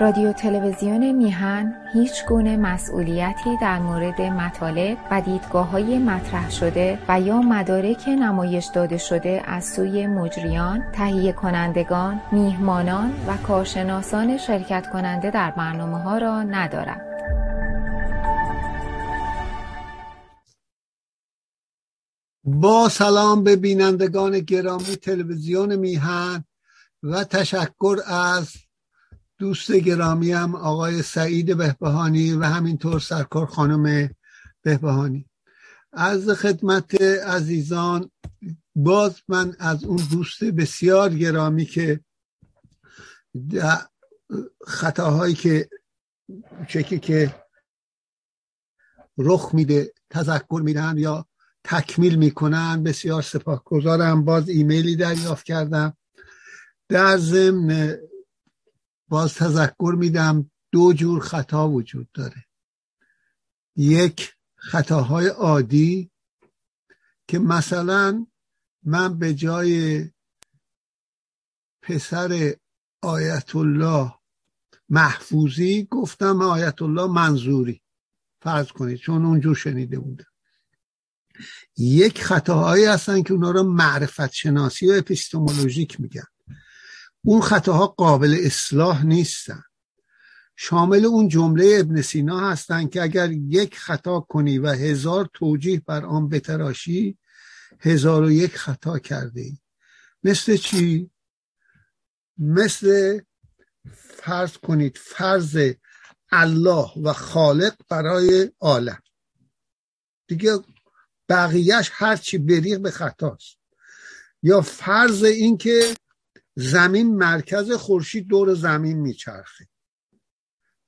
رادیو تلویزیون میهن هیچ گونه مسئولیتی در مورد مطالب و دیدگاه های مطرح شده و یا مدارک نمایش داده شده از سوی مجریان، تهیه کنندگان، میهمانان و کارشناسان شرکت کننده در برنامه ها را ندارد. با سلام به بینندگان گرامی تلویزیون میهن و تشکر از دوست گرامیم آقای سعید بهبهانی و همینطور سرکار خانم بهبهانی. از خدمت عزیزان باز من از اون دوست بسیار گرامی که خطاهایی که چکی که رخ میده تذکر میدن یا تکمیل می‌کنن بسیار سپاسگزارم. باز ایمیلی دریافت کردم. در ضمن باز تذکر میدم دو جور خطا وجود داره. یک خطاهای عادی که مثلا من به جای پسر آیت الله محفوظی گفتم آیت الله منظوری. فرض کنید چون اونجور شنیده بودم. یک خطاهایی هستن که اونا رو معرفت شناسی و اپیستمولوژیک میگن. اون خطاها قابل اصلاح نیستن. شامل اون جمله ابن سینا هستن که اگر یک خطا کنی و هزار توجیه بر آن بتراشی هزار و یک خطا کرده ای. مثل چی؟ مثل فرض کنید فرض الله و خالق برای عالم. دیگه بقیهش هرچی بریغ به خطاست. یا فرض اینکه زمین مرکز خورشید دور زمین میچرخه.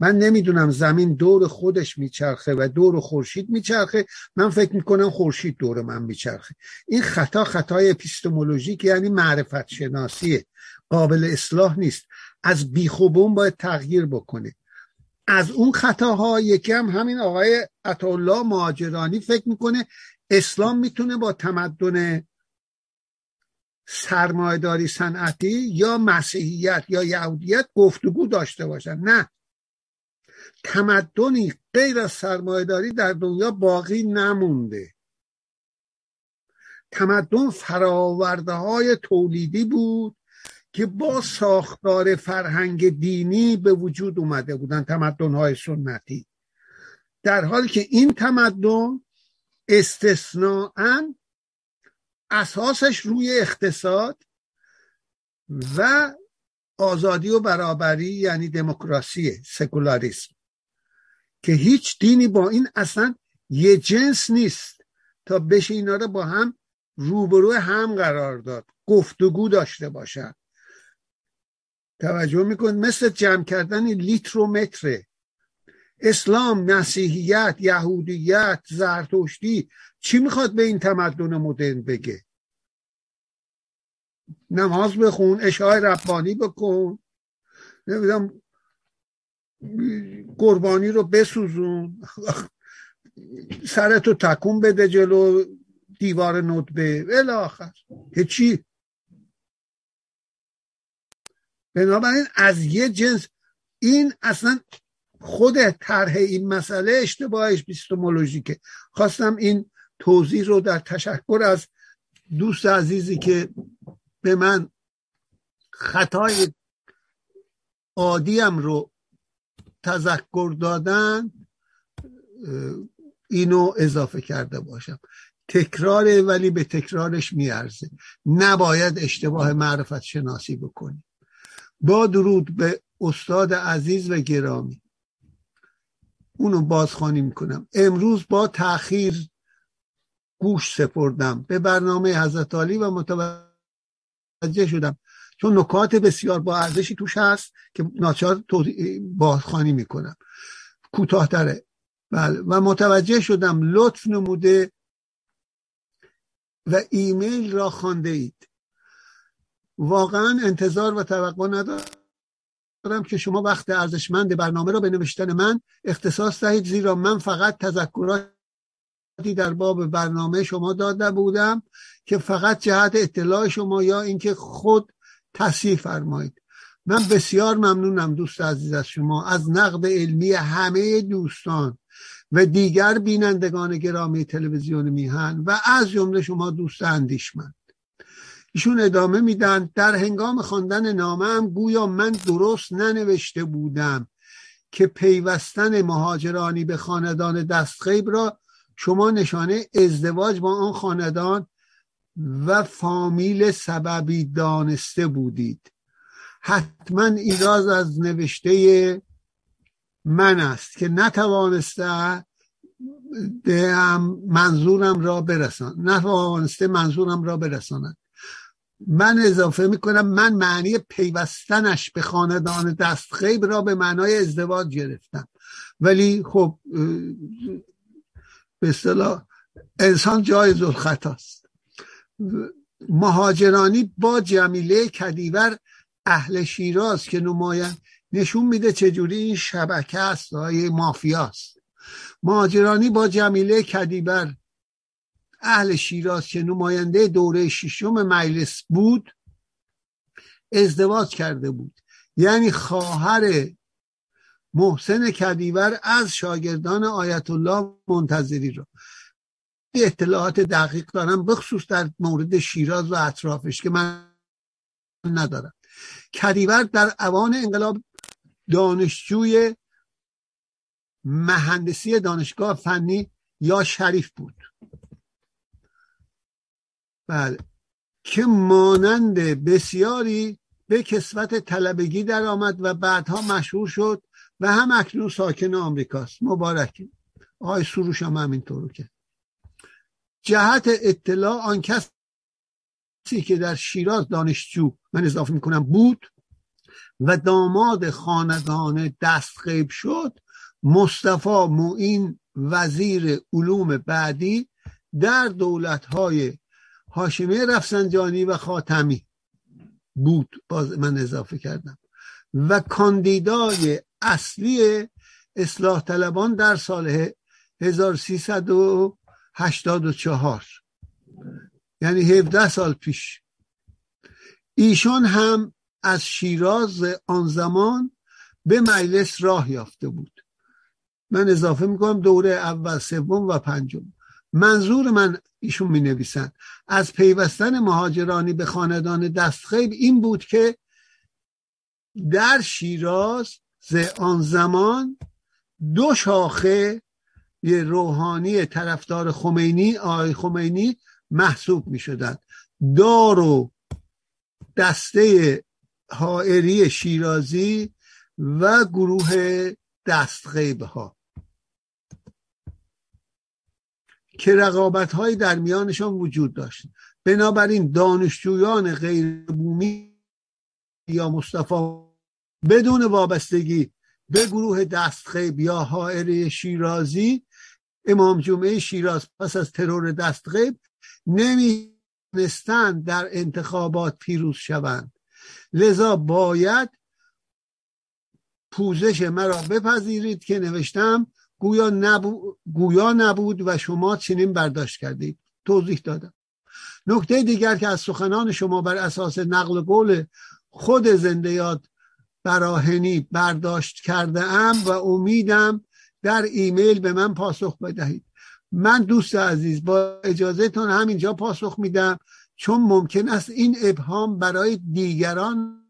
من نمی‌دونم زمین دور خودش میچرخه و دور خورشید میچرخه. من فکر می‌کنم خورشید دور من میچرخه. این خطا خطای اپیستمولوژیک یعنی معرفت شناسیه قابل اصلاح نیست. از بیخوبون باید تغییر بکنه. از اون خطاها یکی هم همین آقای عطاالله مهاجرانی فکر می‌کنه اسلام می‌تونه با تمدن سرمایهداری صنعتی یا مسیحیت یا یهودیت گفتگو داشته باشن. نه. تمدنی غیر از سرمایهداری در دنیا باقی نمونده. تمدن فراورده های تولیدی بود که با ساختار فرهنگ دینی به وجود اومده بودن تمدن های سنتی. در حالی که این تمدن استثناعا اساسش روی اقتصاد و آزادی و برابری یعنی دموکراسی سکولاریسم که هیچ دینی با این اصلا یه جنس نیست تا بشه اینا رو با هم روبرو هم قرار داد گفتگو داشته باشن. توجه میکن مثل جمع کردن لیترومتره. اسلام مسیحیت یهودیت زرتشتی چی می‌خواد به این تمدن مدرن بگه؟ نماز بخون اشای ربانی بکن نمی‌دونم قربانی رو بسوزون سرتو تکون بده جلو دیوار ندبه الاخر که چی. بنابراین از یه جنس این اصلا خود طرح این مسئله اشتباهش بیستمولوژیکه خواستم این توضیح رو در تشکر از دوست عزیزی که به من خطای عادیم رو تذکر دادن اینو اضافه کرده باشم. تکراره ولی به تکرارش میارزه. نباید اشتباه معرفت شناسی بکنیم. با درود به استاد عزیز و گرامی. اونو بازخوانی می‌کنم. امروز با تاخیر گوش سپردم. به برنامه حضرت علی و متوجه شدم. چون نکات بسیار با ارزشی توش هست که ناچار بازخوانی می‌کنم. کوتاهتره. بله. و متوجه شدم لطف نموده و ایمیل را خانده اید واقعا انتظار و توقع ندارم. که شما وقت ارزشمند برنامه را به نوشتن من اختصاص دهید زیرا من فقط تذکراتی در باب برنامه شما داده بودم که فقط جهت اطلاع شما یا اینکه خود تصحیح فرمایید. من بسیار ممنونم دوست عزیز از شما از نقد علمی همه دوستان و دیگر بینندگان گرامی تلویزیون میهن و از جمله شما دوست اندیشمند. ایشون ادامه میدن در هنگام خواندن نامه هم گویا من درست ننوشته بودم که پیوستن مهاجرانی به خاندان دستخیب را شما نشانه ازدواج با آن خاندان و فامیل سببی دانسته بودید. حتما ایراز از نوشته من است که نتوانسته منظورم را برسان نتوانسته منظورم را برساند. من اضافه می‌کنم من معنی پیوستنش به خاندان دستخیب را به معنای ازدواج گرفتم. ولی خب به اصطلاح انسان جایز الخطاست مهاجرانی با جمیله کدیور اهل شیراز که نمایند نشون میده چجوری این شبکه است های مافیاست. مهاجرانی با جمیله کدیبر اهل شیراز که نماینده دوره ششم مجلس بود ازدواج کرده بود. یعنی خواهر محسن کدیور از شاگردان آیت الله منتظری را. اطلاعات دقیق دارم بخصوص در مورد شیراز و اطرافش که من ندارم. کدیور در اوان انقلاب دانشجوی مهندسی دانشگاه فنی یا شریف بود. بله. که مانند بسیاری به کسوت طلبگی در آمد و بعدها مشهور شد و هم اکنون ساکن آمریکاست. مبارکی آقای سروش هم همینطور کرد جهت اطلاع آن کسی که در شیراز دانشجو من اضافه می‌کنم بود و داماد خاندان دستخیب شد مصطفی معین وزیر علوم بعدی در دولتهای هاشمی رفسنجانی و خاتمی بود باز من اضافه کردم. و کاندیدای اصلی اصلاح طلبان در سال 1384 یعنی 17 سال پیش. ایشون هم از شیراز آن زمان به مجلس راه یافته بود. من اضافه می‌کنم دوره اول سوم و پنجم. منظور من ایشون می نویسن از پیوستن مهاجرانی به خاندان دستخیب این بود که در شیراز آن زمان دو شاخه یه روحانی طرفدار خمینی آقای خمینی محسوب می شدن دار و دسته حائری شیرازی و گروه دستغیب ها که رقابت های در میانشان وجود داشت. بنابراین دانشجویان غیر بومی یا مصطفی بدون وابستگی به گروه دستخیب یا حائری شیرازی امام جمعه شیراز پس از ترور دستخیب نمیستند در انتخابات پیروز شوند. لذا باید پوزش مرا بپذیرید که نوشتم گویا, نبو... گویا نبود و شما چنین برداشت کردید. توضیح دادم. نکته دیگر که از سخنان شما بر اساس نقل قول خود زنده یاد براهنی برداشت کرده ام و امیدم در ایمیل به من پاسخ بدهید. من دوست عزیز با اجازهتون همینجا پاسخ میدم چون ممکن است این ابهام برای دیگران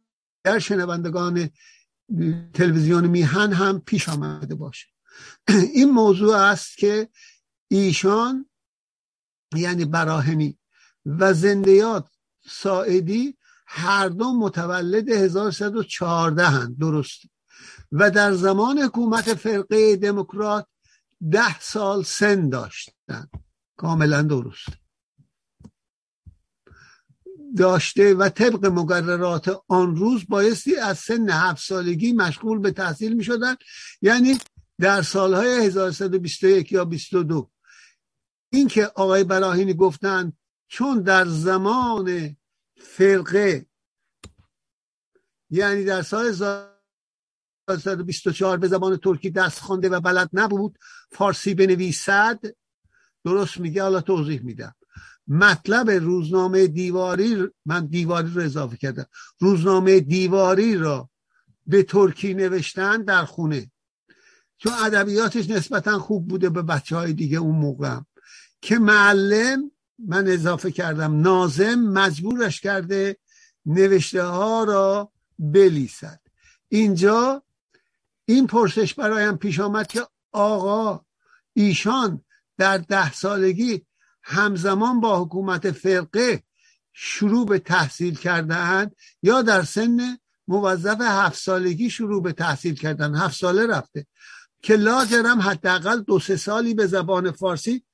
در شنوندگان تلویزیون میهن هم پیش آمده باشه. این موضوع است که ایشان یعنی براهنی و زندیات ساعدی هر دو متولد 1114 هند. درست. و در زمان حکومت فرقه دموکرات ده سال سن داشتن کاملا درست. داشته و طبق مقررات آن روز بایستی از سن هفت سالگی مشغول به تحصیل می شدن یعنی در سالهای 1121 یا 22 این که آقای براهینی گفتن چون در زمان فرقه یعنی در سال 1924 به زبان ترکی دست خوانده و بلد نبود فارسی بنویسد درست میگه حالا توضیح میدم. مطلب روزنامه دیواری من دیواری رو اضافه کردم. روزنامه دیواری را به ترکی نوشتن در خونه. چون ادبیاتش نسبتا خوب بوده به بچه های دیگه اون موقع که معلم من اضافه کردم نازم مجبورش کرده نوشته ها را بلیسد. اینجا این پرسش برایم پیش آمد که آقا ایشان در ده سالگی همزمان با حکومت فرقه شروع به تحصیل کردهاند یا در سن موظف هفت سالگی شروع به تحصیل کردن؟ هفت ساله رفته. که لاجرم حداقل دو سه سالی به زبان فارسی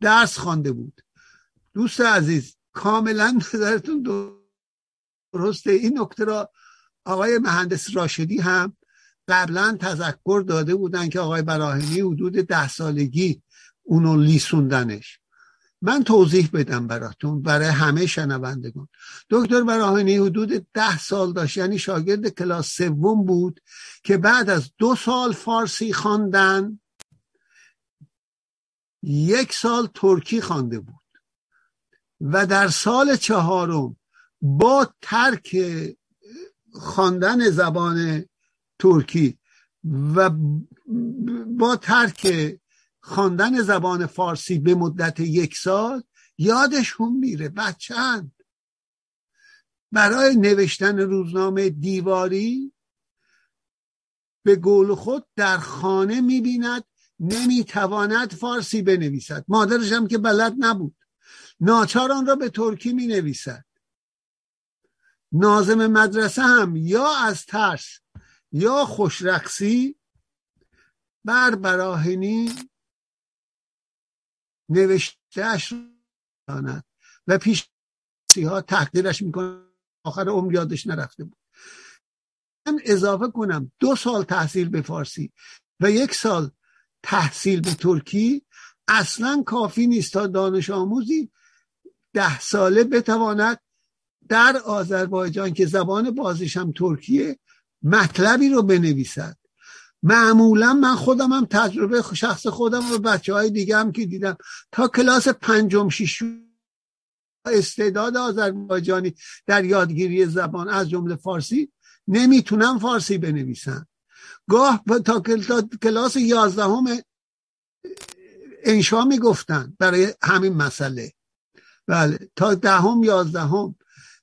درس خوانده بود. دوست عزیز کاملا نظرتون درسته این نکته را آقای مهندس راشدی هم قبلا تذکر داده بودن که آقای براهنی حدود ده سالگی اونو لیسوندنش. من توضیح بدم براتون برای همه شنوندگان. دکتر براهنی حدود ده سال داشت یعنی شاگرد کلاس سوم بود که بعد از دو سال فارسی خواندن یک سال ترکی خوانده بود. و در سال چهارم با ترک خواندن زبان ترکی و با ترک خواندن زبان فارسی به مدت یک سال یادشون میره بچند برای نوشتن روزنامه دیواری به قول خود در خانه می‌بیند نمی‌تواند فارسی بنویسد. مادرش هم که بلد نبود. ناچار آن را به ترکی می نویسد نازم مدرسه هم یا از ترس یا خوشرقصی بر براهنی نوشتهش داند. و پیش ها تقدیرش می‌کنه. آخر عمر یادش نرفته بود. من اضافه کنم دو سال تحصیل به فارسی و یک سال تحصیل به ترکی. اصلا کافی نیست تا دانش آموزی ده ساله بتواند در آذربایجان که زبان بازیش هم ترکیه مطلبی رو بنویسد. معمولا من خودم هم تجربه شخص خودم و بچه های دیگه هم که دیدم. تا کلاس پنجم شیش استعداد آذربایجانی در یادگیری زبان از جمله فارسی نمی‌تونم فارسی بنویسن گاه تا کلاس یازدهم انشا می‌گفتن برای همین مسئله. بله تا دهم یازدهم.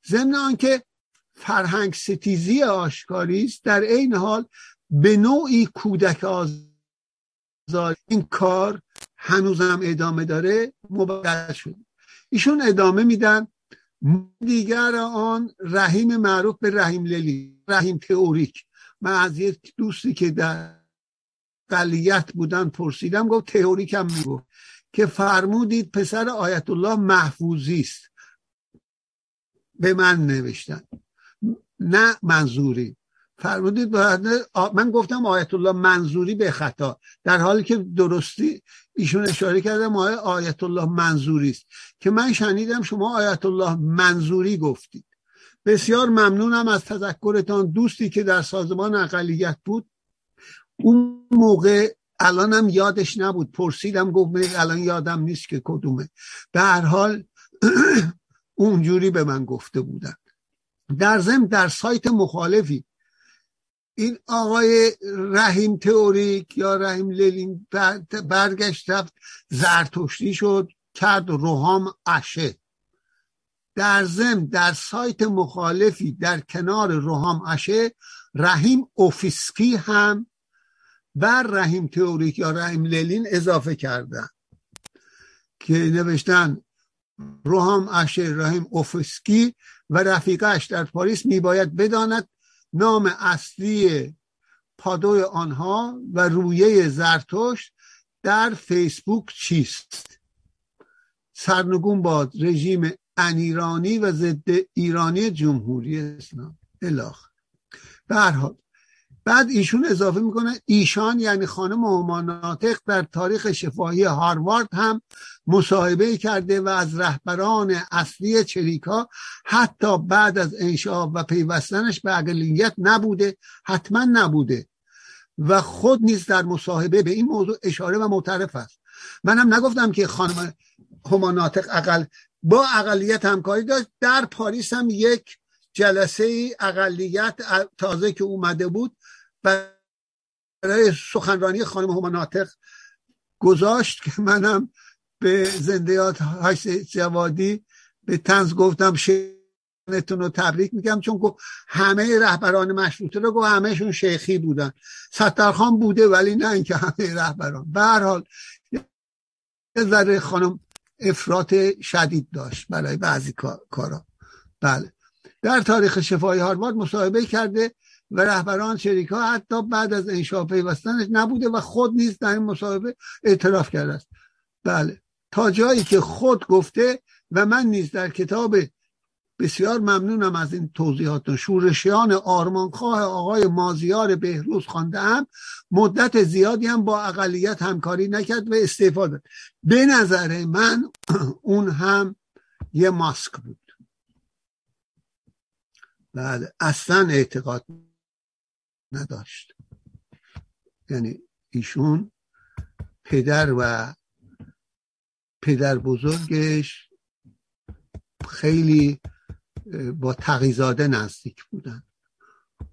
ضمن آنکه فرهنگ ستیزی آشکاری است در عین حال به نوعی کودک آزار این کار هنوزم ادامه داره مبدل شد. ایشون ادامه میدن دیگر آن رحیم معروف به رحیم لیلی رحیم تئوریک. من از یک دوستی که در قلیت بودن پرسیدم گفت تئوریک هم می‌گفت که فرمودید پسر آیت الله محفوظی است. به من نوشتن. نه منظوری. فرمودید من گفتم آیت الله منظوری به خطا. در حالی که درستی ایشون اشاره کردم آیت الله منظوری است. که من شنیدم شما آیت الله منظوری گفتید. بسیار ممنونم از تذکرتان. دوستی که در سازمان اقلیت بود. اون موقع الانم یادش نبود. پرسیدم گفت الان یادم نیست که کدومه. به هر حال اونجوری به من گفته بودن. در ضمن در سایت مخالفی این آقای رحیم تئوریک یا رحیم للین برگشت رفت زرتشتی شد کرد روحام اشه در ضمن در سایت مخالفی در کنار روحام اشه رحیم اوفیسکی هم بر رحیم تئوریک یا رحیم للین اضافه کردن که نوشتن روحام اشه رحیم اوفیسکی و رفیقش در پاریس میباید بداند. نام اصلی پادوی آنها و رویه زرتشت در فیسبوک چیست؟ سرنگون باد رژیم انیرانی و ضد ایرانی جمهوری اسلام. الاخ. به حال بعد ایشون اضافه می‌کنه ایشان یعنی خانم هماناتق در تاریخ شفاهی هاروارد هم مصاحبه کرده و از رهبران اصلی چریکا حتی بعد از انشاء و پیوستنش به اقلیت نبوده حتما نبوده و خود نیز در مصاحبه به این موضوع اشاره و معترف است. منم نگفتم که خانم هماناتق اقل با اقلیت همکاری داشت. در پاریس هم یک جلسه اقلیت تازه که اومده بود برای سخنرانی خانم هماناتق گذاشت که منم به زندیات های جوادی به تنز گفتم شنتون رو تبریک میگم چون گفت همه رهبران مشروطه رو گفت همهشون شیخی بودن. سترخان بوده ولی نه اینکه همه رهبران. به هر حال یه ذره خانم افراط شدید داشت برای بعضی کارا. بله. در تاریخ شفای هاروارد مصاحبه کرده. و رهبران شریکا حتی بعد از انشاء پیوستنش نبوده و خود نیز در این مصاحبه اعتراف کرده است. بله. تا جایی که خود گفته و من نیز در کتاب بسیار ممنونم از این توضیحات شورشیان آرمانخواه آقای مازیار بهروز خانده هم مدت زیادی هم با اقلیت همکاری نکرد و استفاده به نظر من اون هم یه ماسک بود. بعد اصلا اعتقاد نداشت. یعنی ایشون پدر و پدر بزرگش خیلی با تقیزاده نزدیک بودن.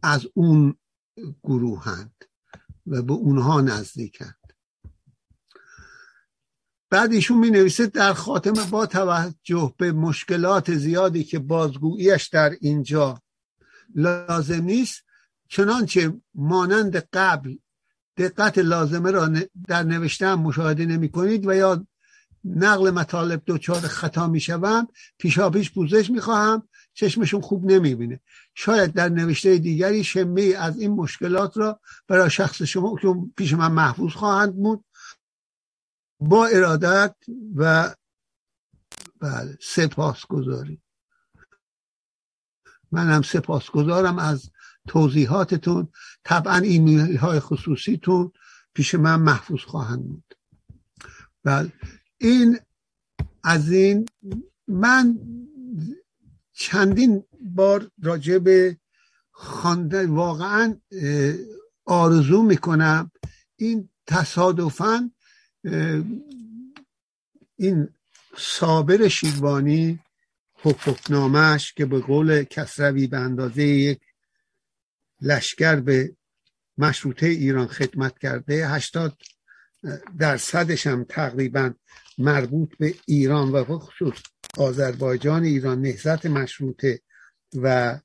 از اون گروهند و به اونها نزدیکند. بعد ایشون می نویسه در خاتمه با توجه به مشکلات زیادی که بازگوییش در اینجا لازم نیست چنانچه مانند قبل دقت لازمه را در نوشتن مشاهده نمی کنید و یا نقل مطالب دوچار خطا می شوم پیشا پیش پوزش می خواهم چشمشون خوب نمی بینه. شاید در نوشته دیگری شمه از این مشکلات را برای شخص شما که پیش من محفوظ خواهند بود. با ارادت و بله سپاس گذاری منم سپاسگزارم از توضیحاتتون طبعا ایمیل های خصوصیتون پیش من محفوظ خواهند بود. بله. این از این من چندین بار راجع به خواندن واقعا آرزو می‌کنم این تصادفا این صابر شیروانی حقوقنامهش که به قول کسروی به اندازه یک لشکر به مشروطه ایران خدمت کرده. هشتاد درصدش هم تقریبا مربوط به ایران و خصوص آذربایجان ایران نهزت مشروطه و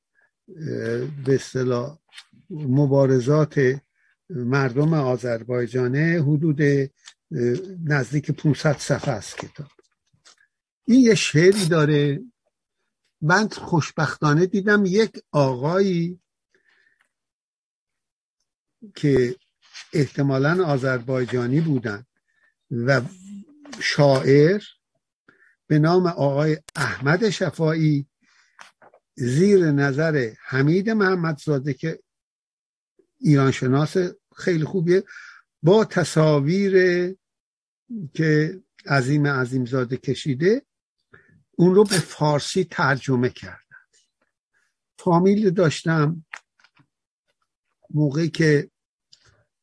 به اصطلاح مبارزات مردم آذربایجانه حدود نزدیک 500 صفحه است کتاب. این یه شعری داره. من خوشبختانه دیدم یک آقایی که احتمالا آذربایجانی بودن و شاعر به نام آقای احمد شفایی زیر نظر حمید محمدزاده که ایران شناس خیلی خوبیه با تصاویر که عظیم عظیم زاده کشیده اون رو به فارسی ترجمه کردن. فامیل داشتم موقعی که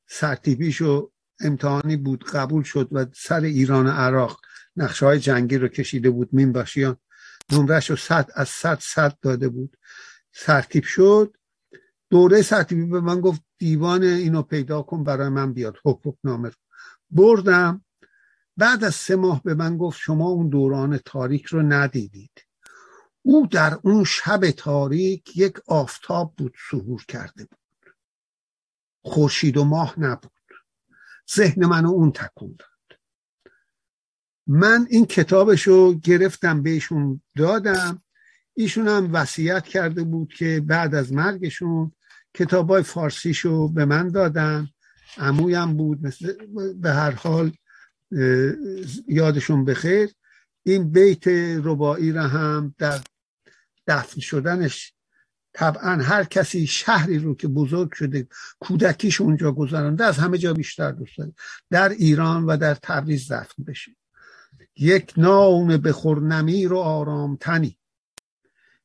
سرتیبیشو امتحانی بود قبول شد و سر ایران و عراق نقشه های جنگی رو کشیده بود مین باشیان. نمرش رو صد از صد صد داده بود. سرتیب شد. دوره سرتیبی به من گفت دیوان اینو پیدا کن برای من بیاد. حقوق نامه بردم. بعد از سه ماه به من گفت شما اون دوران تاریک رو ندیدید. او در اون شب تاریک یک آفتاب بود ظهور کرده بود. خورشید و ماه نبود. ذهن منو اون تکون داد. من این کتابشو گرفتم بهشون دادم. ایشون هم وصیت کرده بود که بعد از مرگشون کتابای فارسیشو به من دادن. عمویم بود مثل به هر حال یادشون بخیر. این بیت ربایی را هم در دفن شدنش طبعا هر کسی شهری رو که بزرگ شده کودکیش اونجا گذرانده از همه جا بیشتر دوست داره. در ایران و در تبریز دفن بشه یک نام بخور نمیر و آرام تنی.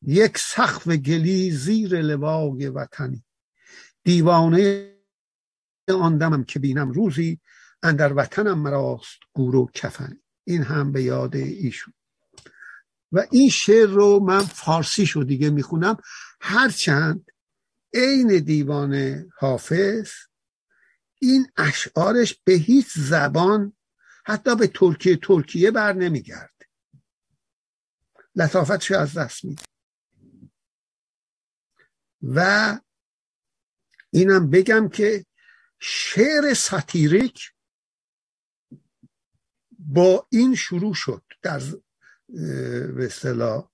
یک سخف گلی زیر لواگ وطنی. دیوانه آن دمم که بینم روزی اندر وطنم مراست گور و کفنی. این هم به یاد ایشون. و این شعر رو من فارسی شو دیگه می‌خونم. هرچند عین دیوان حافظ این اشعارش به هیچ زبان حتی به ترکیه ترکیه بر نمیگرد. لطافتش از دست میده. و اینم بگم که شعر ساتیریک با این شروع شد در به اصطلاح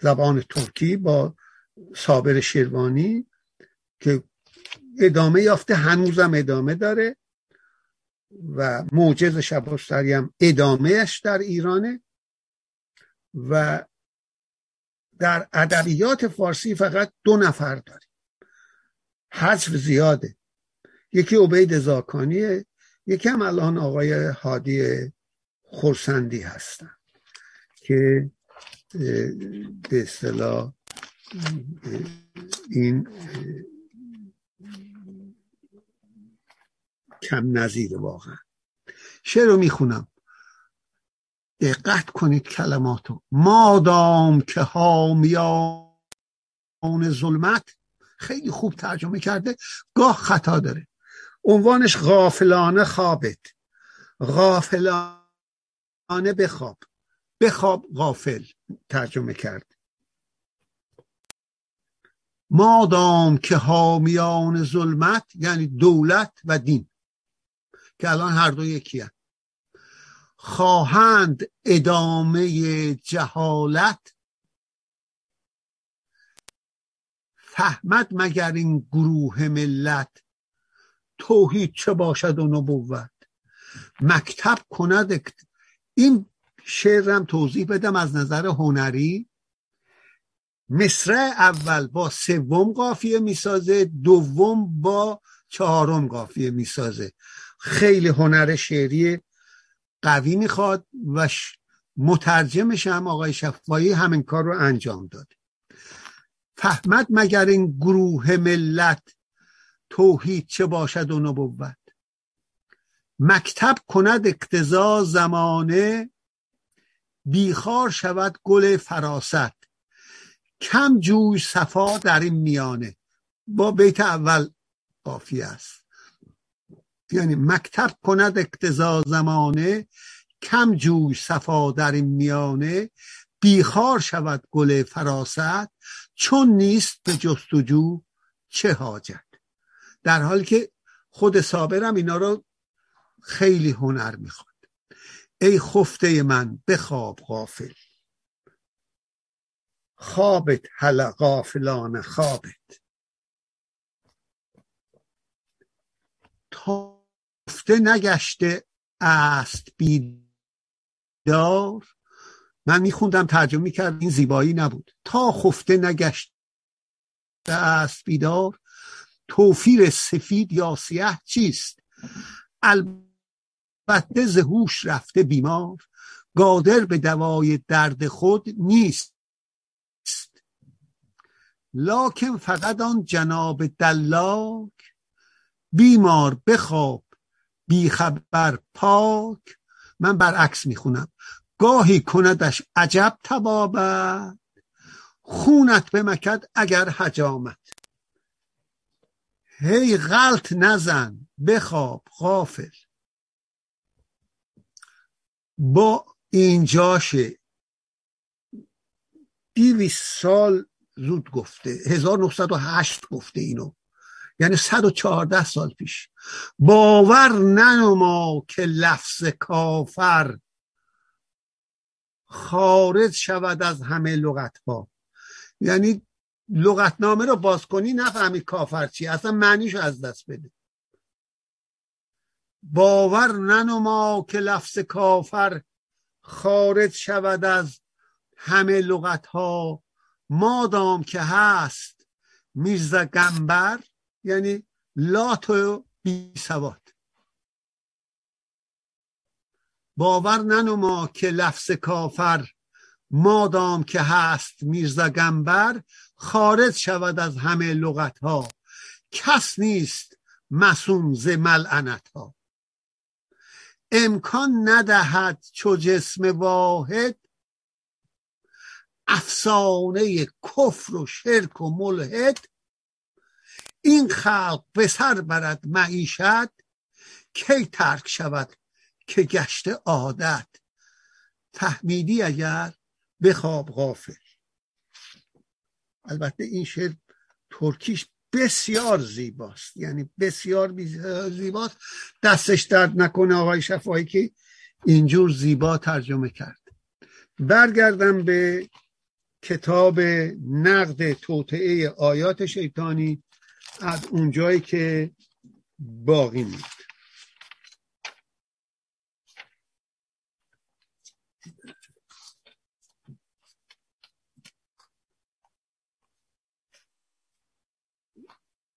زبان ترکی با صابر شیروانی که ادامه یافته هنوزم ادامه داره و موجز شباستری هم ادامهش در ایرانه و در ادبیات فارسی فقط دو نفر داریم. حذف زیاده. یکی عبید زاکانیه یکی هم الان آقای هادی خورسندی هستن که به اصطلاح این کم نظیر واقعا. شعر رو می‌خونم. دقت کنید کلماتو. مادام که حامیان ظلمت خیلی خوب ترجمه کرده. گاه خطا داره. عنوانش غافلانه خوابت. غافلانه بخواب. بخواب غافل ترجمه کرد. مادام که حامیان ظلمت یعنی دولت و دین که الان هر دو یکی خواهند ادامه جهالت. فهمد مگر این گروه ملت؟ توحید چه باشد و نبوت؟ مکتب کند. این شعرم توضیح بدم از نظر هنری. مصرع اول با سوم قافیه می‌سازه دوم با چهارم قافیه می‌سازه. خیلی هنر شعری قوی می‌خواد و مترجمش هم آقای شفایی همین کار رو انجام داد. فهمد مگر این گروه ملت توحید چه باشد و نبوت؟ مکتب کند اقتضا زمانه بیخار شود گل فراست. کم جوی صفا در این میانه. با بیت اول قافی است. یعنی مکتب کند اقتضا زمانه کم جوی صفا در این میانه. بیخار شود گل فراست چون نیست به جستجو چه حاجت. در حالی که خود صابرم اینا رو خیلی هنر می‌خواد. ای خفته من بخواب غافل. خوابت هل غافلان خوابت. تافته نگشته است بیدار. من میخوندم ترجمه کرد این زیبایی نبود. تا خفته نگشته است بیدار. توفیر سفید یا سیاه چیست؟ البته زهوش رفته بیمار. قادر به دوای درد خود نیست. لاکن فقط آن جناب دلاک. بیمار بخواب بیخبر پاک. من برعکس می‌خونم. گاهی کندش عجب تبابت خونت بمکد اگر حجامت. هی غلط نزن بخواب غافل. با اینجاشه دیویس سال زود گفته 1908 گفته اینو. یعنی 114 سال پیش. باور ننما که لفظ کافر خارج شود از همه لغت ها یعنی لغتنامه رو باز کنی نفهمی کافر چی اصلا معنیشو از دست بده. باور ننما که لفظ کافر خارج شود از همه لغت ها مادام که هست میرزا گنبر یعنی لات و بی سواد باور ننما که لفظ کافر مادام که هست میرزا گنبر خارج شود از همه لغت ها کس نیست مسوم ز ملعنت ها امکان ندهد چو جسم واحد افسانه کفر و شرک و ملحد. این خلق به سر برد معیشت کی ترک شود که گشت عادت؟ فهمیدی اگر بخواب غافل. البته این شعر ترکیش بسیار زیباست. یعنی بسیار زیباست. دستش درد نکنه آقای شفایی که اینجور زیبا ترجمه کرد. برگردم به کتاب نقد توطعه آیات شیطانی از اونجایی که باقی میاد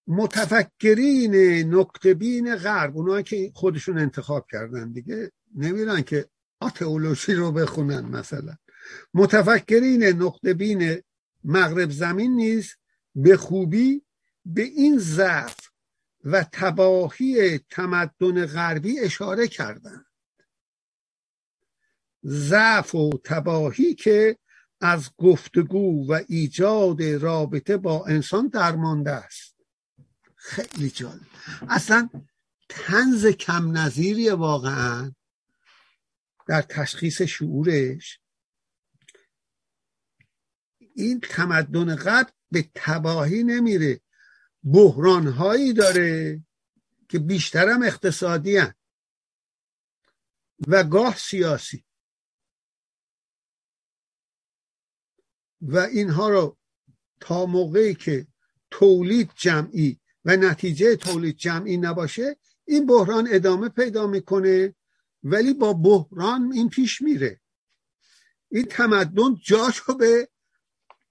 متفکرین نکتبین غرب اونایی که خودشون انتخاب کردن دیگه نمیرن که آتئولوژی رو بخونن مثلا. متفکرین نقطبین مغرب زمین نیز به خوبی به این ضعف و تباهی تمدن غربی اشاره کردند. ضعف و تباهی که از گفتگو و ایجاد رابطه با انسان درمانده است. خیلی جالب. اصلا تنز کم نظیری واقعا. در تشخیص شعورش این تمدن قبل به تباهی نمیره. بحران هایی داره که بیشترم اقتصادی هن. و گاه سیاسی. و اینها رو تا موقعی که تولید جمعی و نتیجه تولید جمعی نباشه این بحران ادامه پیدا می‌کنه ولی با بحران این پیش میره. این تمدن جاشو به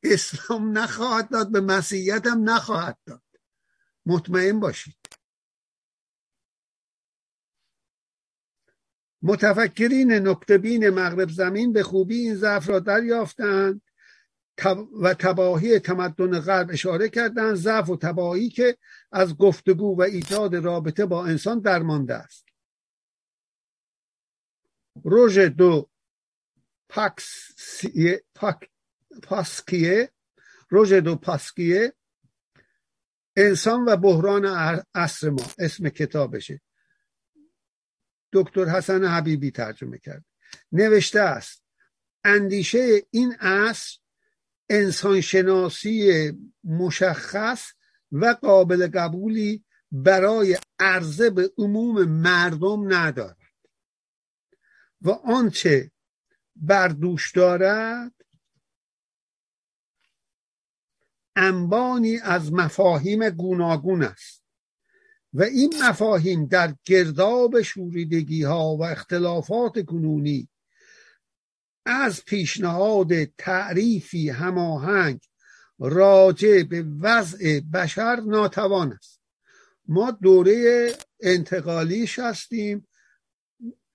اسلام نخواهد داد به مسیحیت هم نخواهد داد. مطمئن باشید. متفکرین نکتبین مغرب زمین به خوبی این ضعف را دریافتند و تباهی تمدن غرب اشاره کردند. ضعف و تباهی که از گفتگو و ایجاد رابطه با انسان درمانده است. روژ دو پاکسیه پاک پاسکیه دو پاسکیه. انسان و بحران عصر ما اسم کتابشه. دکتر حسن حبیبی ترجمه کرد. نوشته است اندیشه این عصر انسانشناسی مشخص و قابل قبولی برای عرضه به عموم مردم ندارد و آنچه بردوش دارد انبانی از مفاهیم گوناگون است و این مفاهیم در گرداب شوریدگی ها و اختلافات کنونی از پیشنهاد تعریفی هماهنگ راجع به وضع بشر ناتوان است. ما دوره انتقالیش هستیم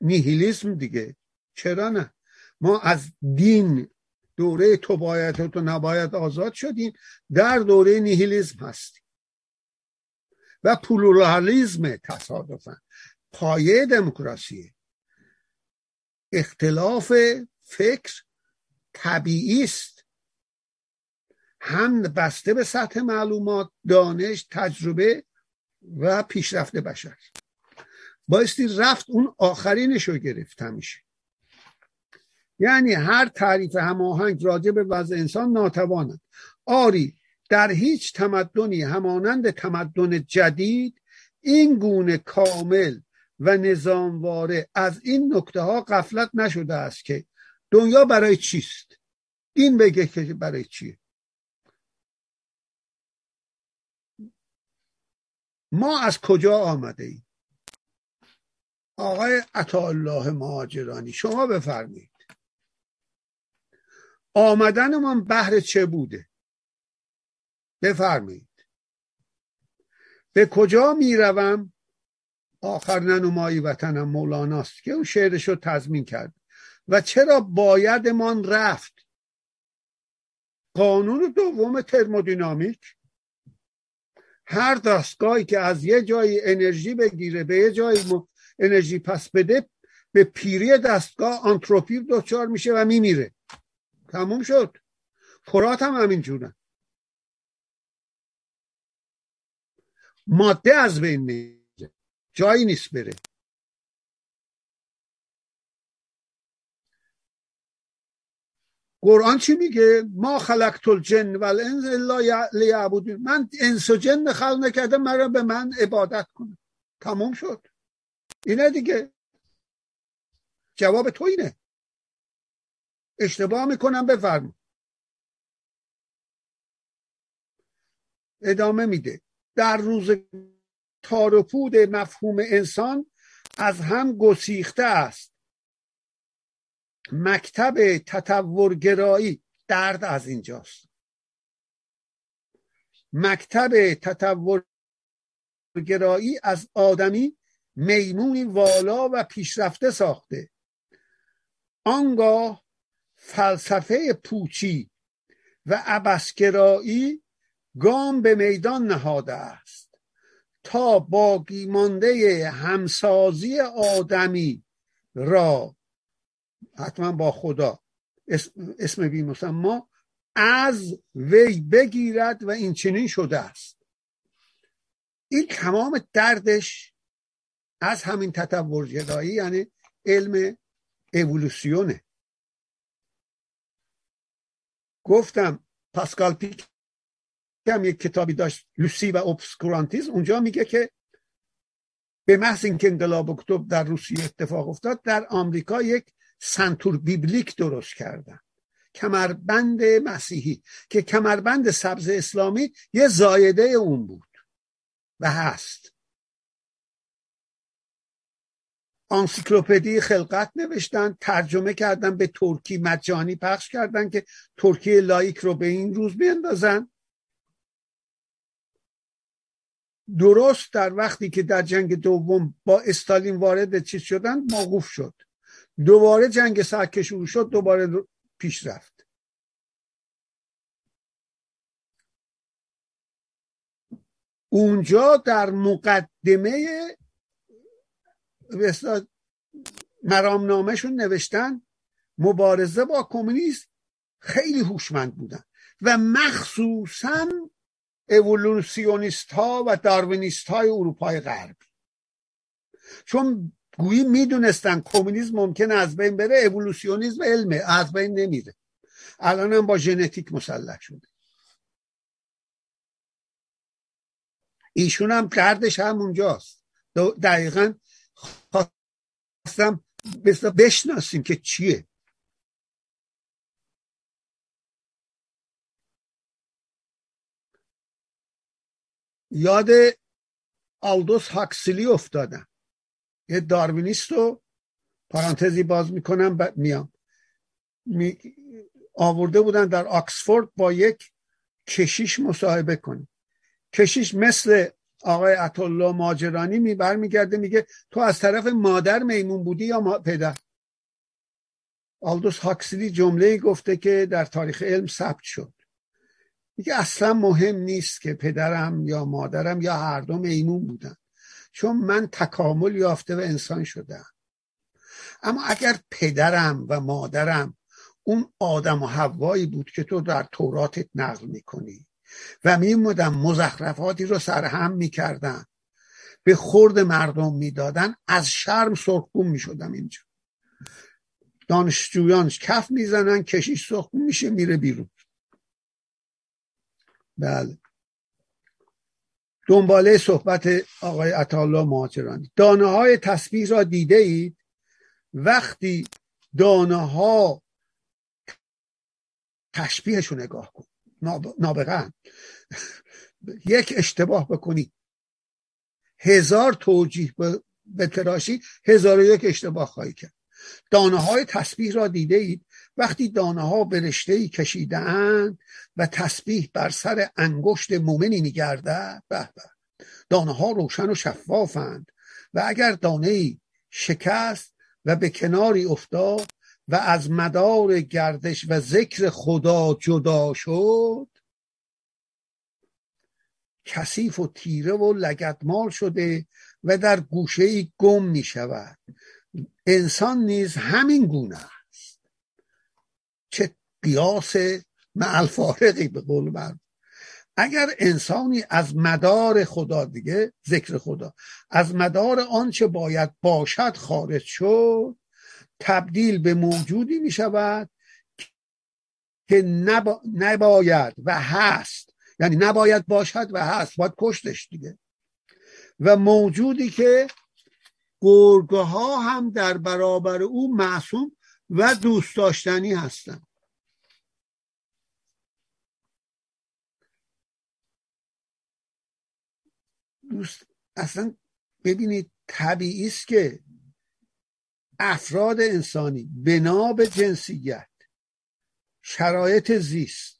نیهیلیسم دیگه چرا نه؟ ما از دین دوره تو باید و تو نباید آزاد شدیم. در دوره نیهیلیزم هستیم. و پلورالیزم تصادفا. پایه دموکراسی. اختلاف فکر طبیعی است. هم بسته به سطح معلومات دانش تجربه و پیشرفت بشر. بایستی رفت اون آخرینش رو گرفت همیشه. یعنی هر تعریف هماهنگ راجع به وضع انسان ناتوانند. آری در هیچ تمدنی همانند تمدن جدید این گونه کامل و نظامواره از این نکته ها قفلت نشده است که دنیا برای چیست؟ دین بگه که برای چیه؟ ما از کجا آمده ایم؟ آقای عطاالله مهاجرانی شما بفرمایید. آمدنمان بهر چه بوده؟ بفرمایید. به کجا می‌روم؟ آخر ننمایی وطنم مولاناست که اون شعرش رو تضمین کرد. و چرا بایدمان رفت؟ قانون دوم ترمودینامیک. هر دستگاهی که از یه جایی انرژی بگیره به یه جایی انرژی پس بده به پیری دستگاه آنتروپی دچار میشه و میمیره. تموم شد. فرات هم همین جورن ماده از بین میره جایی نیست بره. قرآن چی میگه؟ ما خلقت الجن و الانس الا لیعبدون. من انس و جن خلق نکردم مرا به من عبادت کنه. تموم شد. اینه دیگه. جواب تو اینه. اشتباه می‌کنم بفرم ادامه میده. در روز تارپود مفهوم انسان از هم گسیخته است. مکتب تطورگرایی درد از اینجاست. مکتب تطورگرایی از آدمی میمونی والا و پیشرفته ساخته. آنگاه فلسفه پوچی و عبسگرایی گام به میدان نهاده است تا باقی مانده همسازی آدمی را حتما با خدا اسم, بی ما از وی بگیرد و این چنین شده است. این تمام دردش از همین تطورگرایی یعنی علم اولوسیونه. گفتم پاسکال پیک هم یک کتابی داشت لوسی و اوبسکورانتیز اونجا میگه که به محض اینکه انقلاب اکتبر در روسیه اتفاق افتاد در آمریکا یک سنتور بیبلیک درست کردن. کمربند مسیحی که کمربند سبز اسلامی یه زایده اون بود و هست. آنسیکلوپدی خلقت نوشتن ترجمه کردن به ترکی مجانی پخش کردن که ترکیه لائیک رو به این روز بیندازن. درست در وقتی که در جنگ دوم با استالین وارد چیز شدن موقوف شد. دوباره جنگ سرد که شد دوباره پیش رفت. اونجا در مقدمه مرامنامهشون نوشتن مبارزه با کمونیسم خیلی هوشمند بودن و مخصوصا اولوسیونیست ها و داروینیست های اروپای غربی چون گویی می‌دونستن کمونیسم ممکن از بین بره اولوسیونیسم علمه از بین نمیره. الان هم با ژنتیک مسلح شده. ایشون هم دردش هم اونجاست دقیقا خواستم بشناسیم که چیه. یاد آلدوس هاکسلی افتادم. یه داروینیست رو پرانتزی باز می‌کنم میام. می... آورده بودن در آکسفورد با یک کشیش مصاحبه کنه کشیش مثل آقای عطالله ماجرانی می برمیگرده میگه تو از طرف مادر میمون بودی یا پدر؟ آلدوس هاکسلی جمله گفته که در تاریخ علم ثبت شد. میگه اصلا مهم نیست که پدرم یا مادرم یا هر دو میمون بودن چون من تکامل یافته و انسان شدم اما اگر پدرم و مادرم اون آدم و هوایی بود که تو در توراتت نقل می‌کنی و میمودم مزخرفاتی رو سرهم می‌کردن به خورد مردم می‌دادن از شرم سرخون می‌شدم اینجا. دانشجویان کف می‌زنن کشیش سرخون میشه میره بیرون. بله. دنباله صحبت آقای عطالا مهاجرانی. دانه های تسبیح را دیده اید. وقتی دانه ها تشبیهش رو نگاه کن. نابغه یک اشتباه بکنی. هزار توجیه به تراشی هزار یک اشتباه خواهی کرد. دانه های تسبیح را دیده اید وقتی دانه ها به رشته ای و تسبیح بر سر انگشت مومنی میگرده به به. دانه ها روشن و شفافند و اگر دانه شکست و به کناری افتاد و از مدار گردش و ذکر خدا جدا شد. کثیف و تیره و لگدمال شده و در گوشه ای گم می شود. انسان نیز همین گونه است. چه قیاس معلفارقی به قول من. اگر انسانی از مدار خدا دیگه ذکر خدا از مدار آنچه باید باشد خارج شد تبدیل به موجودی می شود که نباید و هست. یعنی نباید باشد و هست. باید کشتش دیگه. و موجودی که گرگه ها هم در برابر او معصوم و دوست داشتنی هستند. دوست اصلا ببینید طبیعی است که افراد انسانی بنا به جنسیت شرایط زیست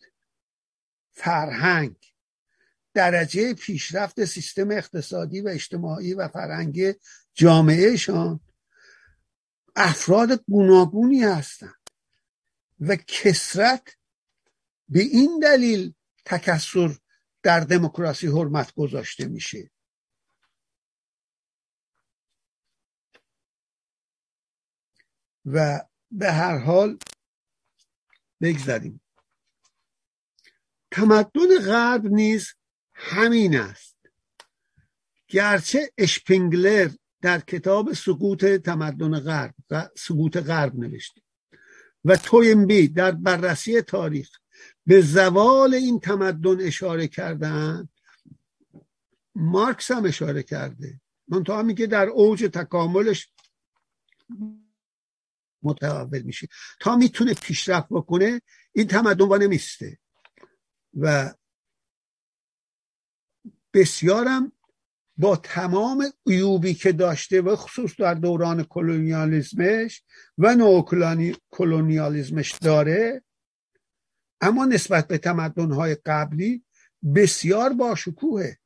فرهنگ درجه پیشرفت سیستم اقتصادی و اجتماعی و فرهنگی جامعهشان افراد گوناگونی هستند و کسرت به این دلیل تکسر در دموکراسی حرمت گذاشته میشه. و به هر حال بگذاریم. تمدن غرب نیز همین است. گرچه اشپینگلر در کتاب سقوط تمدن غرب و سقوط غرب نوشته و توینبی در بررسی تاریخ به زوال این تمدن اشاره کردن مارکس هم اشاره کرده. منتها میگه در اوج تکاملش متحول میشه. تا می‌تونه پیشرفت بکنه این تمدن با نمیسته و بسیارم با تمام عیوبی که داشته و خصوص در دوران کلونیالیزمش و نو کلونیالیزمش داره اما نسبت به تمدنهای قبلی بسیار باشکوهه.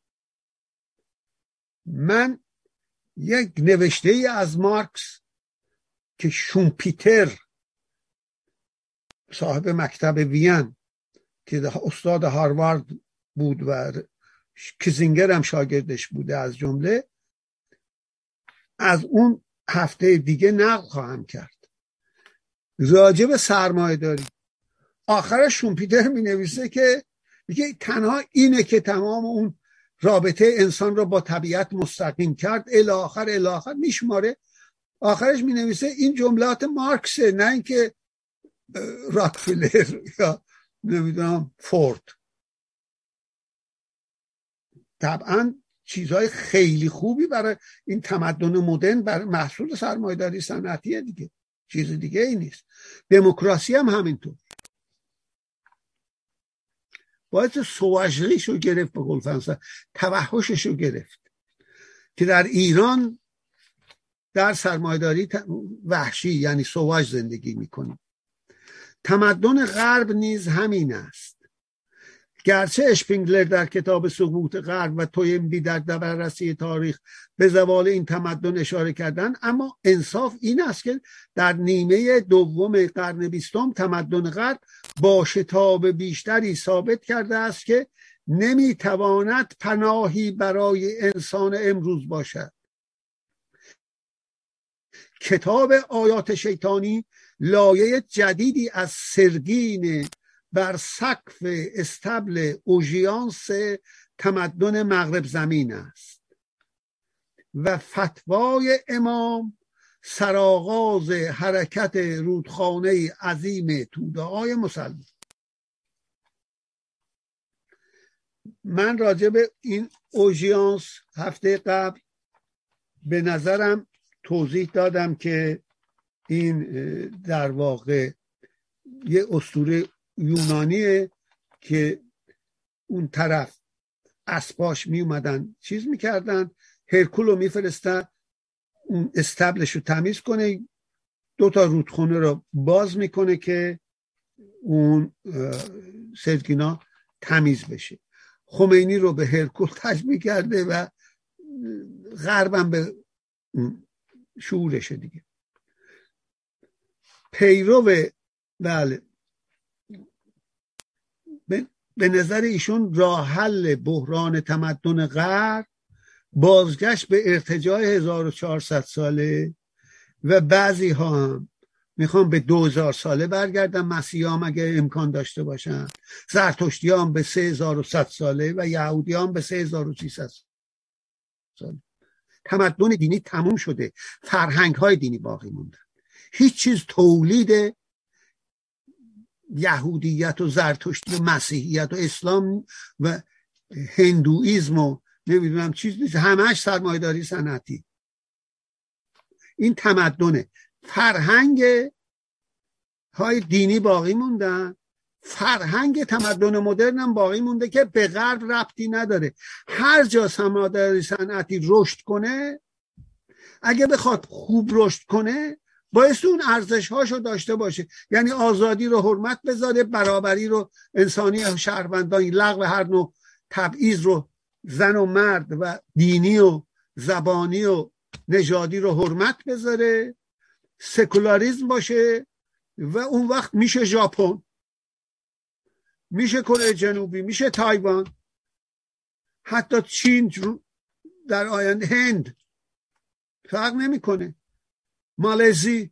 من یک نوشته ای از مارکس که شومپیتر صاحب مکتب وین که استاد هاروارد بود و کزینگر هم شاگردش بوده از جمله از اون هفته دیگه نقل خواهم کرد. راجب سرمایه داری. آخرش شومپیتر می نویسه که میگه تنها اینه که تمام اون رابطه انسان را با طبیعت مستقیم کرد. الاخر الاخر میشماره. آخرش می نویسه این جملات مارکسه نه اینکه راکفلر یا نمی‌دونم فورد. طبعا چیزهای خیلی خوبی برای این تمدن مدرن برای محصول سرمایداری صنعتی دیگه. چیز دیگه ای نیست. دموکراسی هم همینطور. باید سواجریش رو گرفت به قول توحشش رو گرفت. که در ایران در سرمایداری وحشی یعنی سواج زندگی می‌کنیم تمدن غرب نیز همین است. گرچه اشپینگلر در کتاب سقوط غرب و تویمبی در بررسی تاریخ به زوال این تمدن اشاره کردن اما انصاف این است که در نیمه دوم قرن بیستم تمدن غرب با شتاب بیشتری ثابت کرده است که نمی‌تواند پناهی برای انسان امروز باشد. کتاب آیات شیطانی لایه جدیدی از سرگین بر سقف استبل اوژیانس تمدن مغرب زمین است و فتوای امام سرآغاز حرکت رودخانه عظیم توده های مسلمان. من راجع به این اوژیانس هفته قبل به نظرم توضیح دادم که این در واقع یه اسطوره یونانیه که اون طرف اسباش می اومدن چیز می‌کردن هرکول رو میفرستن اون استبلش رو تمیز کنه دو تا رودخونه رو باز می‌کنه که اون سرگینا تمیز بشه. خمینی رو به هرکول تشبیه کرده و غربم به شعورشه دیگه. پیرو بله. به نظر ایشون راه حل بحران تمدن غرب بازگشت به ارتجاع 1400 ساله و بعضی ها هم می‌خوام به 2000 ساله برگردن مسیحیان اگه امکان داشته باشن. زرتشتیان به 3100 ساله و یهودیان به 3300 ساله. تمدن دینی تموم شده. فرهنگ های دینی باقی موندن هیچ چیز تولید یهودیت و زرتشتی و مسیحیت و اسلام و هندویزم و نمی‌دونم چیز نیست. همش سرمایداری صنعتی. این تمدنه. فرهنگ های دینی باقی موندن. فرهنگ تمدن مدرن هم باقی مونده که به غرب ربطی نداره. هر جا سرمایه‌داری صنعتی رشد کنه اگه بخواد خوب رشد کنه باعث اون ارزش هاشو داشته باشه. یعنی آزادی رو حرمت بذاره برابری رو انسانی شهروندان لغو هر نوع تبعیض رو زن و مرد و دینی و زبانی و نژادی رو حرمت بذاره سکولاریزم باشه و اون وقت میشه ژاپن. میشه کره جنوبی میشه تایوان. حتی چین در آینده هند. فرق نمی‌کنه. مالزی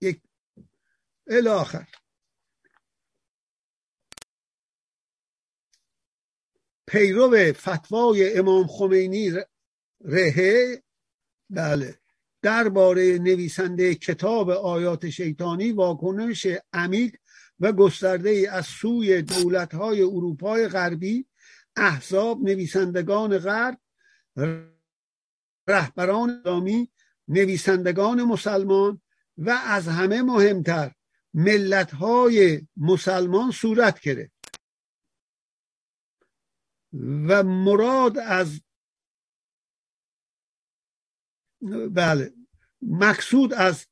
یک الاخر پیرو فتوای امام خمینی رهه. بله. درباره نویسنده کتاب آیات شیطانی واکنش عمیق و گسترده ای از سوی دولت های اروپای غربی احزاب نویسندگان غرب رهبران اسلامی نویسندگان مسلمان و از همه مهمتر ملت های مسلمان صورت گرفت. و مراد از بله مقصود از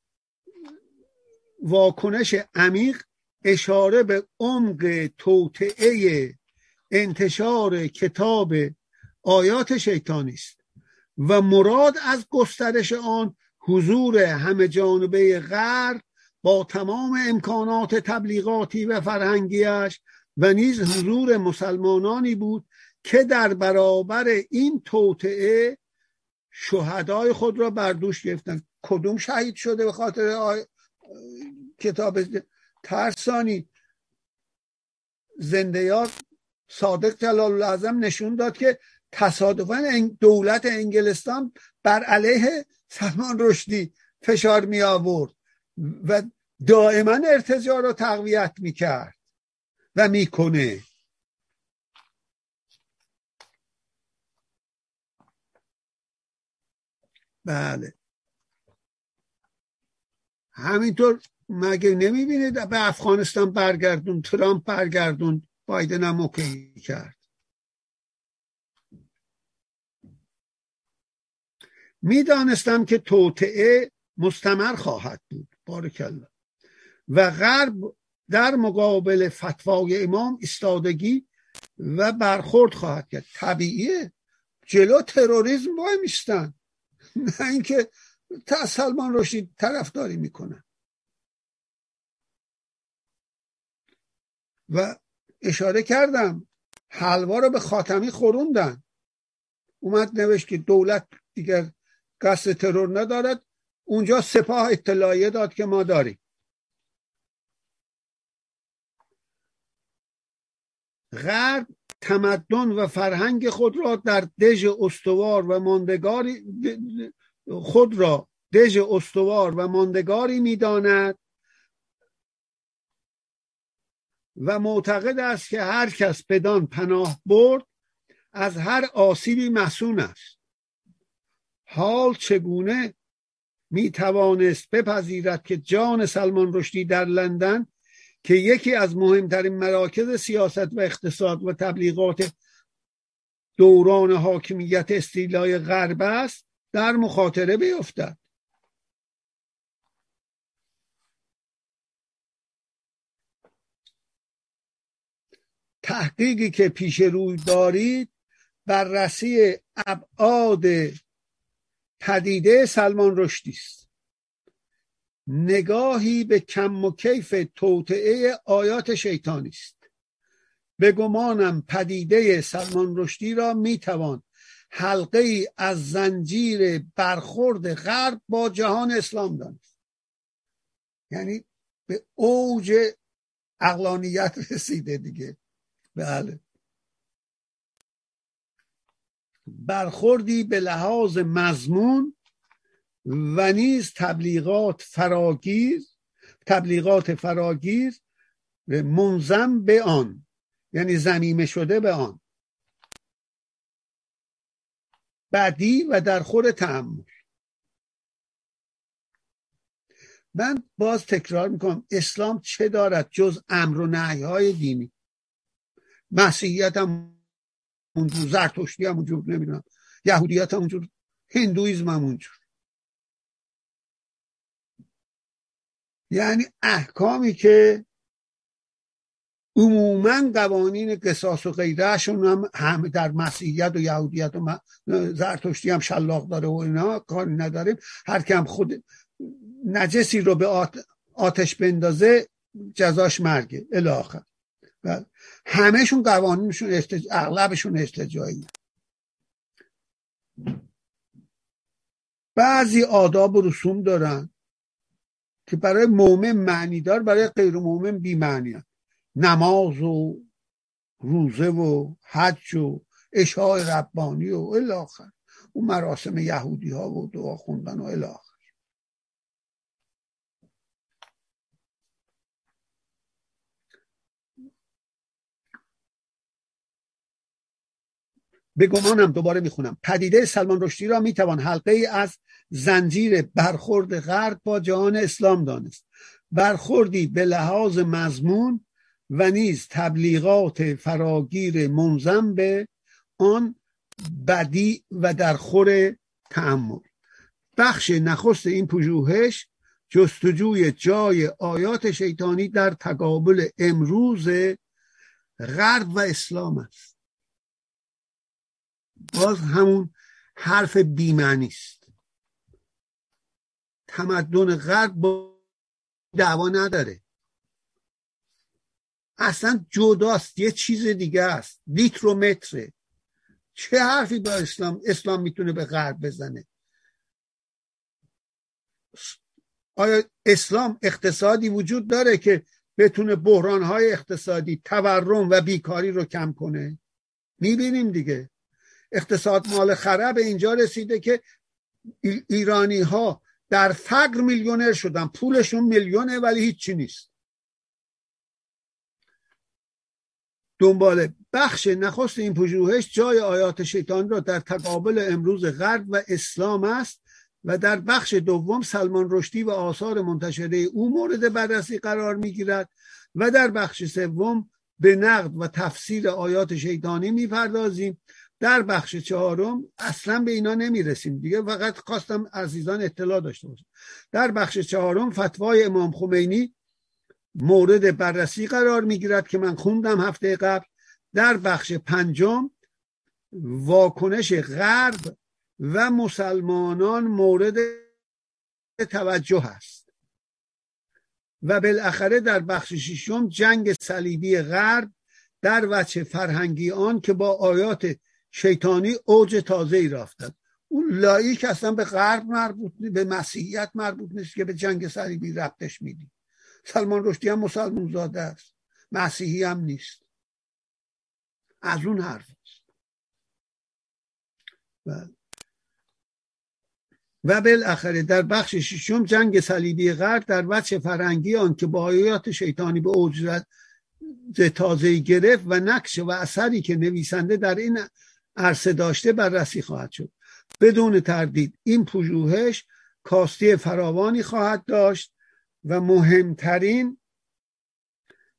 واکنش عمیق اشاره به عمق توطعه انتشار کتاب آیات شیطانی است و مراد از گسترش آن حضور همه جانبه غرب با تمام امکانات تبلیغاتی و فرهنگیش و نیز حضور مسلمانانی بود که در برابر این توطعه شهدای خود را بر دوش گرفتن کدوم شهید شده به خاطر آی... کتاب ترسانی. زنده صادق جلال العظم نشون داد که تصادفا دولت انگلستان بر علیه سلمان رشدی فشار می آورد و دائما ارتجاع رو تقویت می کرد و می‌کنه. بله. همینطور مگه نمی‌بینید به افغانستان برگردون ترامپ برگردون؟ بایدن هم اوکی کرد. می‌دانستم که توطعه مستمر خواهد بود. بارکالله و غرب در مقابل فتوای امام استادگی و برخورد خواهد کرد. طبیعیه. جلو تروریسم وای میستن. نه اینکه سلمان رشدی طرفداری می‌کنن. و اشاره کردم حلوا رو به خاتمی خوروندن اومد نوشت که دولت دیگر قصد ترور ندارد. اونجا سپاه اطلاعیه داد که ما داریم. غرب تمدن و فرهنگ خود را در دژ استوار و ماندگاری خود را دژ استوار و ماندگاری می‌داند. و معتقد است که هر کس بدان پناه برد از هر آسیبی مسون است. حال چگونه می توانست بپذیرد که جان سلمان رشدی در لندن که یکی از مهمترین مراکز سیاست و اقتصاد و تبلیغات دوران حاکمیت استیلای غرب است در مخاطره بیفتد. تحقیقی که پیش روی دارید بررسی ابعاد پدیده سلمان رشدی است. نگاهی به کم و کیف توطعه آیات شیطانی است. به گمانم پدیده سلمان رشدی را می‌توان حلقه ای از زنجیر برخورد غرب با جهان اسلام دانست. یعنی به اوج اقلانیت رسیده دیگه. بله. برخوردی به لحاظ مضمون و نیز تبلیغات فراگیر تبلیغات فراگیر منظم به آن یعنی زمیمه شده به آن. بعدی و در خور تعمل من باز تکرار می‌کنم اسلام چه دارد جز امر و نهی های دینی؟ مسیحیت هم اونجور زرتشتی هم اونجور نمی‌دونم. یهودیت هم اونجور هندویزم هم اونجور. یعنی احکامی که عموما قوانین قصاص و غیرهشون هم همه در مسیحیت و یهودیت و زرتشتی هم شلاق داره و اینا کاری نداریم. هر کم خود نجسی رو به آتش بندازه جزاش مرگه. الاخر بله. همهشون قوانینشون استج... اغلبشون استجایی. بعضی آداب و رسوم دارن که برای مؤمن معنی دار برای غیر مؤمن بی معنی نماز و روزه و حج و اشاع ربانی و الاخر اون مراسم یهودی ها و دعا خوندن و الاخر به گمانم دوباره می‌خونم. پدیده سلمان رشدی را می‌توان حلقه ای از زنجیر برخورد غرب با جهان اسلام دانست. برخوردی به لحاظ مضمون و نیز تبلیغات فراگیر منظم به آن بدی و در خور تعمل بخش نخست این پژوهش جستجوی جای آیات شیطانی در تقابل امروز غرب و اسلام است. باز همون حرف بیمعنی است. تمدن غرب با دعوا نداره. اصلا جداست یه چیز دیگه است. لیترومتره. چه حرفی با اسلام اسلام می‌تونه به غرب بزنه؟ آیا اسلام اقتصادی وجود داره که بتونه بحرانهای اقتصادی تورم و بیکاری رو کم کنه؟ می‌بینیم دیگه. اقتصاد مال خرب اینجا رسیده که ایرانی ها در فقر میلیونر شدن. پولشون میلیونه ولی هیچی نیست. دنبال بخش نخست این پژوهش جای آیات شیطان را در تقابل امروز غرب و اسلام است و در بخش دوم سلمان رشدی و آثار منتشره او مورد بررسی قرار می‌گیرد و در بخش سوم به نقد و تفسیر آیات شیطانی می‌پردازیم در بخش چهارم اصلا به اینا نمی‌رسیم دیگه. فقط خواستم عزیزان اطلاع داشته باشم در بخش چهارم فتوای امام خمینی مورد بررسی قرار می‌گیرد که من خوندم هفته قبل. در بخش پنجم واکنش غرب و مسلمانان مورد توجه است. و بالاخره در بخش ششم جنگ صلیبی غرب در وجه فرهنگی آن که با آیات شیطانی اوج تازه ای رافتد اون لایی که اصلا به غرب مربوط به مسیحیت مربوط نیست که به جنگ صلیبی ربطش میدی. سلمان رشدی هم مسلمان زاده است. مسیحی هم نیست. از اون حرف است. بله. و بالاخره در بخش ششم جنگ صلیبی غرب در وجه فرنگی آن که با آیات شیطانی به اوج تازه گرفت و نقش و اثری که نویسنده در این عرصه داشته بررسی خواهد شد. بدون تردید این پژوهش کاستی فراوانی خواهد داشت و مهمترین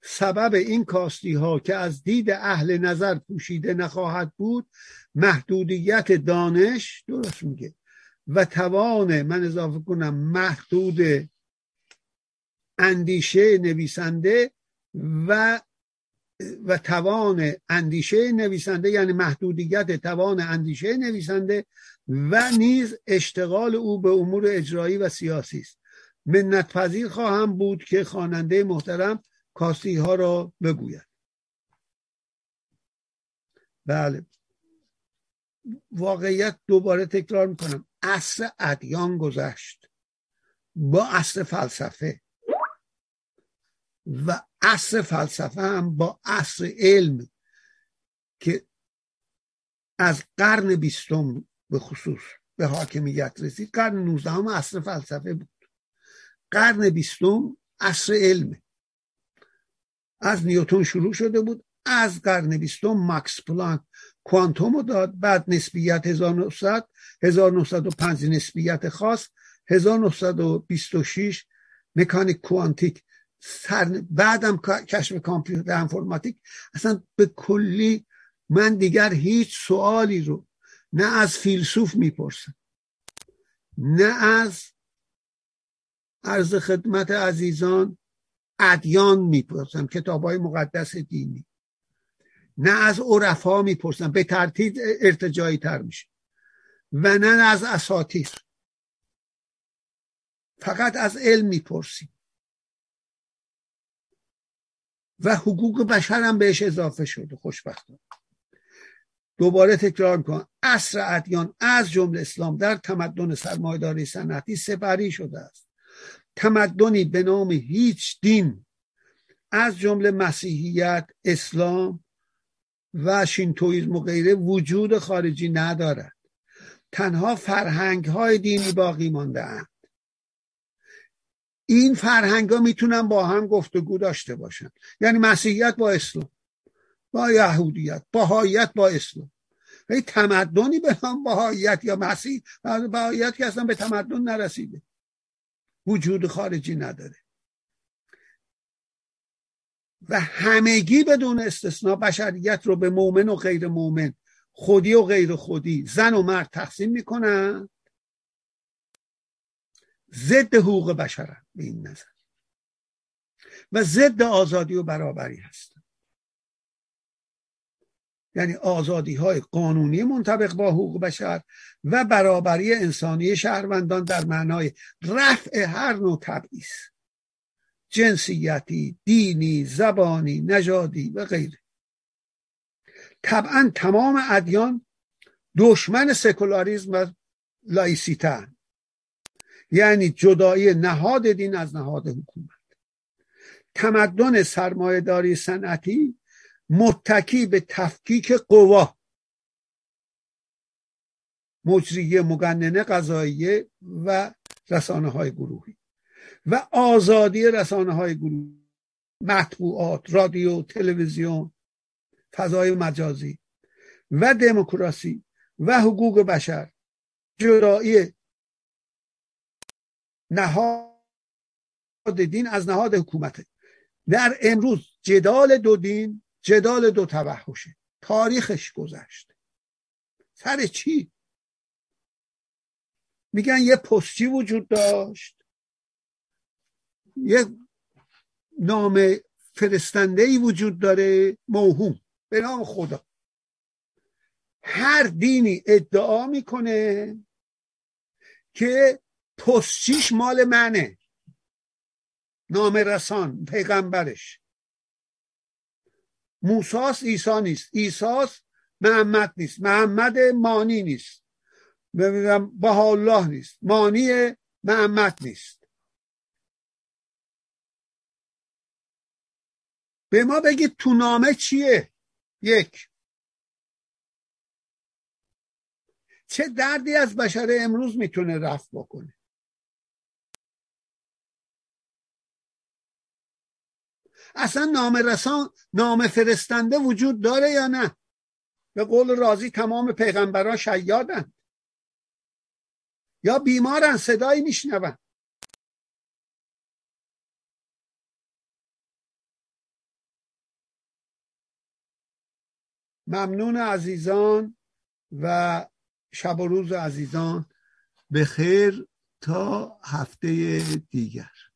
سبب این کاستی ها که از دید اهل نظر پوشیده نخواهد بود محدودیت دانش درست میگه و توان من اضافه کنم محدود اندیشه نویسنده و و توان اندیشه نویسنده یعنی محدودیت توان اندیشه نویسنده و نیز اشتغال او به امور اجرایی و سیاسی است. منت پذیر خواهم بود که خواننده محترم کاستی ها را بگوید. بله. واقعیت دوباره تکرار می‌کنم. اصر ادیان گذشت. با اصر فلسفه. و اصر فلسفه هم با اصر علم که از قرن بیستم به خصوص به حاکمیت رسید قرن نوزدهم اصر فلسفه بود. قرن بیستم اصر علمه از نیوتون شروع شده بود از قرن بیستم ماکس پلانک کوانتوم داد بعد نسبیت 1900 1905 نسبیت خاص 1926 مکانیک کوانتیک سر بعدم کشف کامپیوتر انفرماتیک اصلا به کلی من دیگر هیچ سوالی رو نه از فیلسوف می‌پرسم نه از عرض خدمت عزیزان ادیان می‌پرسم کتاب های مقدس دینی نه از عرفا می‌پرسم به ترتیب ارتجایی تر میشه و نه از اساتیر. فقط از علم می‌پرسیم. و حقوق بشر هم بهش اضافه شده خوشبختانه. دوباره تکرار می‌کنم. اصر ادیان از جمله اسلام در تمدن سرمایداری صنعتی سپری شده است. تمدنی به نام هیچ دین از جمله مسیحیت اسلام و شینتویزم و غیره وجود خارجی ندارد. تنها فرهنگ های دینی باقی مانده اند. این فرهنگ ها می‌تونن با هم گفتگو داشته باشن. یعنی مسیحیت با اسلام با یهودیت باهایت با اسلام. ولی تمدنی به هم باهایت یا مسیح باهایت که اصلا به تمدن نرسیده. وجود خارجی نداره. و همگی بدون استثنا بشریت رو به مؤمن و غیر مؤمن خودی و غیر خودی زن و مرد تقسیم می‌کنن. ضد حقوق بشر به این نظر. و ضد آزادی و برابری هست. یعنی آزادی های قانونی منطبق با حقوق بشر و برابری انسانی شهروندان در معنای رفع هر نوع تبعیض. جنسیتی دینی زبانی نژادی و غیره. طبعا تمام ادیان دشمن سکولاریزم و لائیسیته‌ن یعنی جدایی نهاد دین از نهاد حکومت. تمدن سرمایهداری صنعتی متکی به تفکیک قوا. مجریه مگننه قضاییه و رسانه های گروهی. و آزادی رسانه های گروهی. مطبوعات رادیو تلویزیون فضای مجازی و دموکراسی و حقوق بشر. جدایی نهاد دین از نهاد حکومت. در امروز جدال دو دین جدال دو توحشه. تاریخش گذشت. سر چی؟ میگن یه پستی وجود داشت. یه نام فرستنده ای وجود داره موهوم به نام خدا. هر دینی ادعا می‌کنه که پستچیش مال منه. نام رسان پیغمبرش. موساس عیسی نیست. ایساس محمد نیست. محمد مانی نیست. با الله نیست. مانی محمد نیست. به ما بگید تو نامه چیه؟ یک. چه دردی از بشر امروز می‌تونه رفت بکنه؟ اصلا نام رسان نام فرستنده وجود داره یا نه؟ به قول راضی تمام پیغمبران شیادن. یا بیمارن صدایی میشنون. ممنون عزیزان و شب و روز عزیزان. به خیر تا هفته دیگر.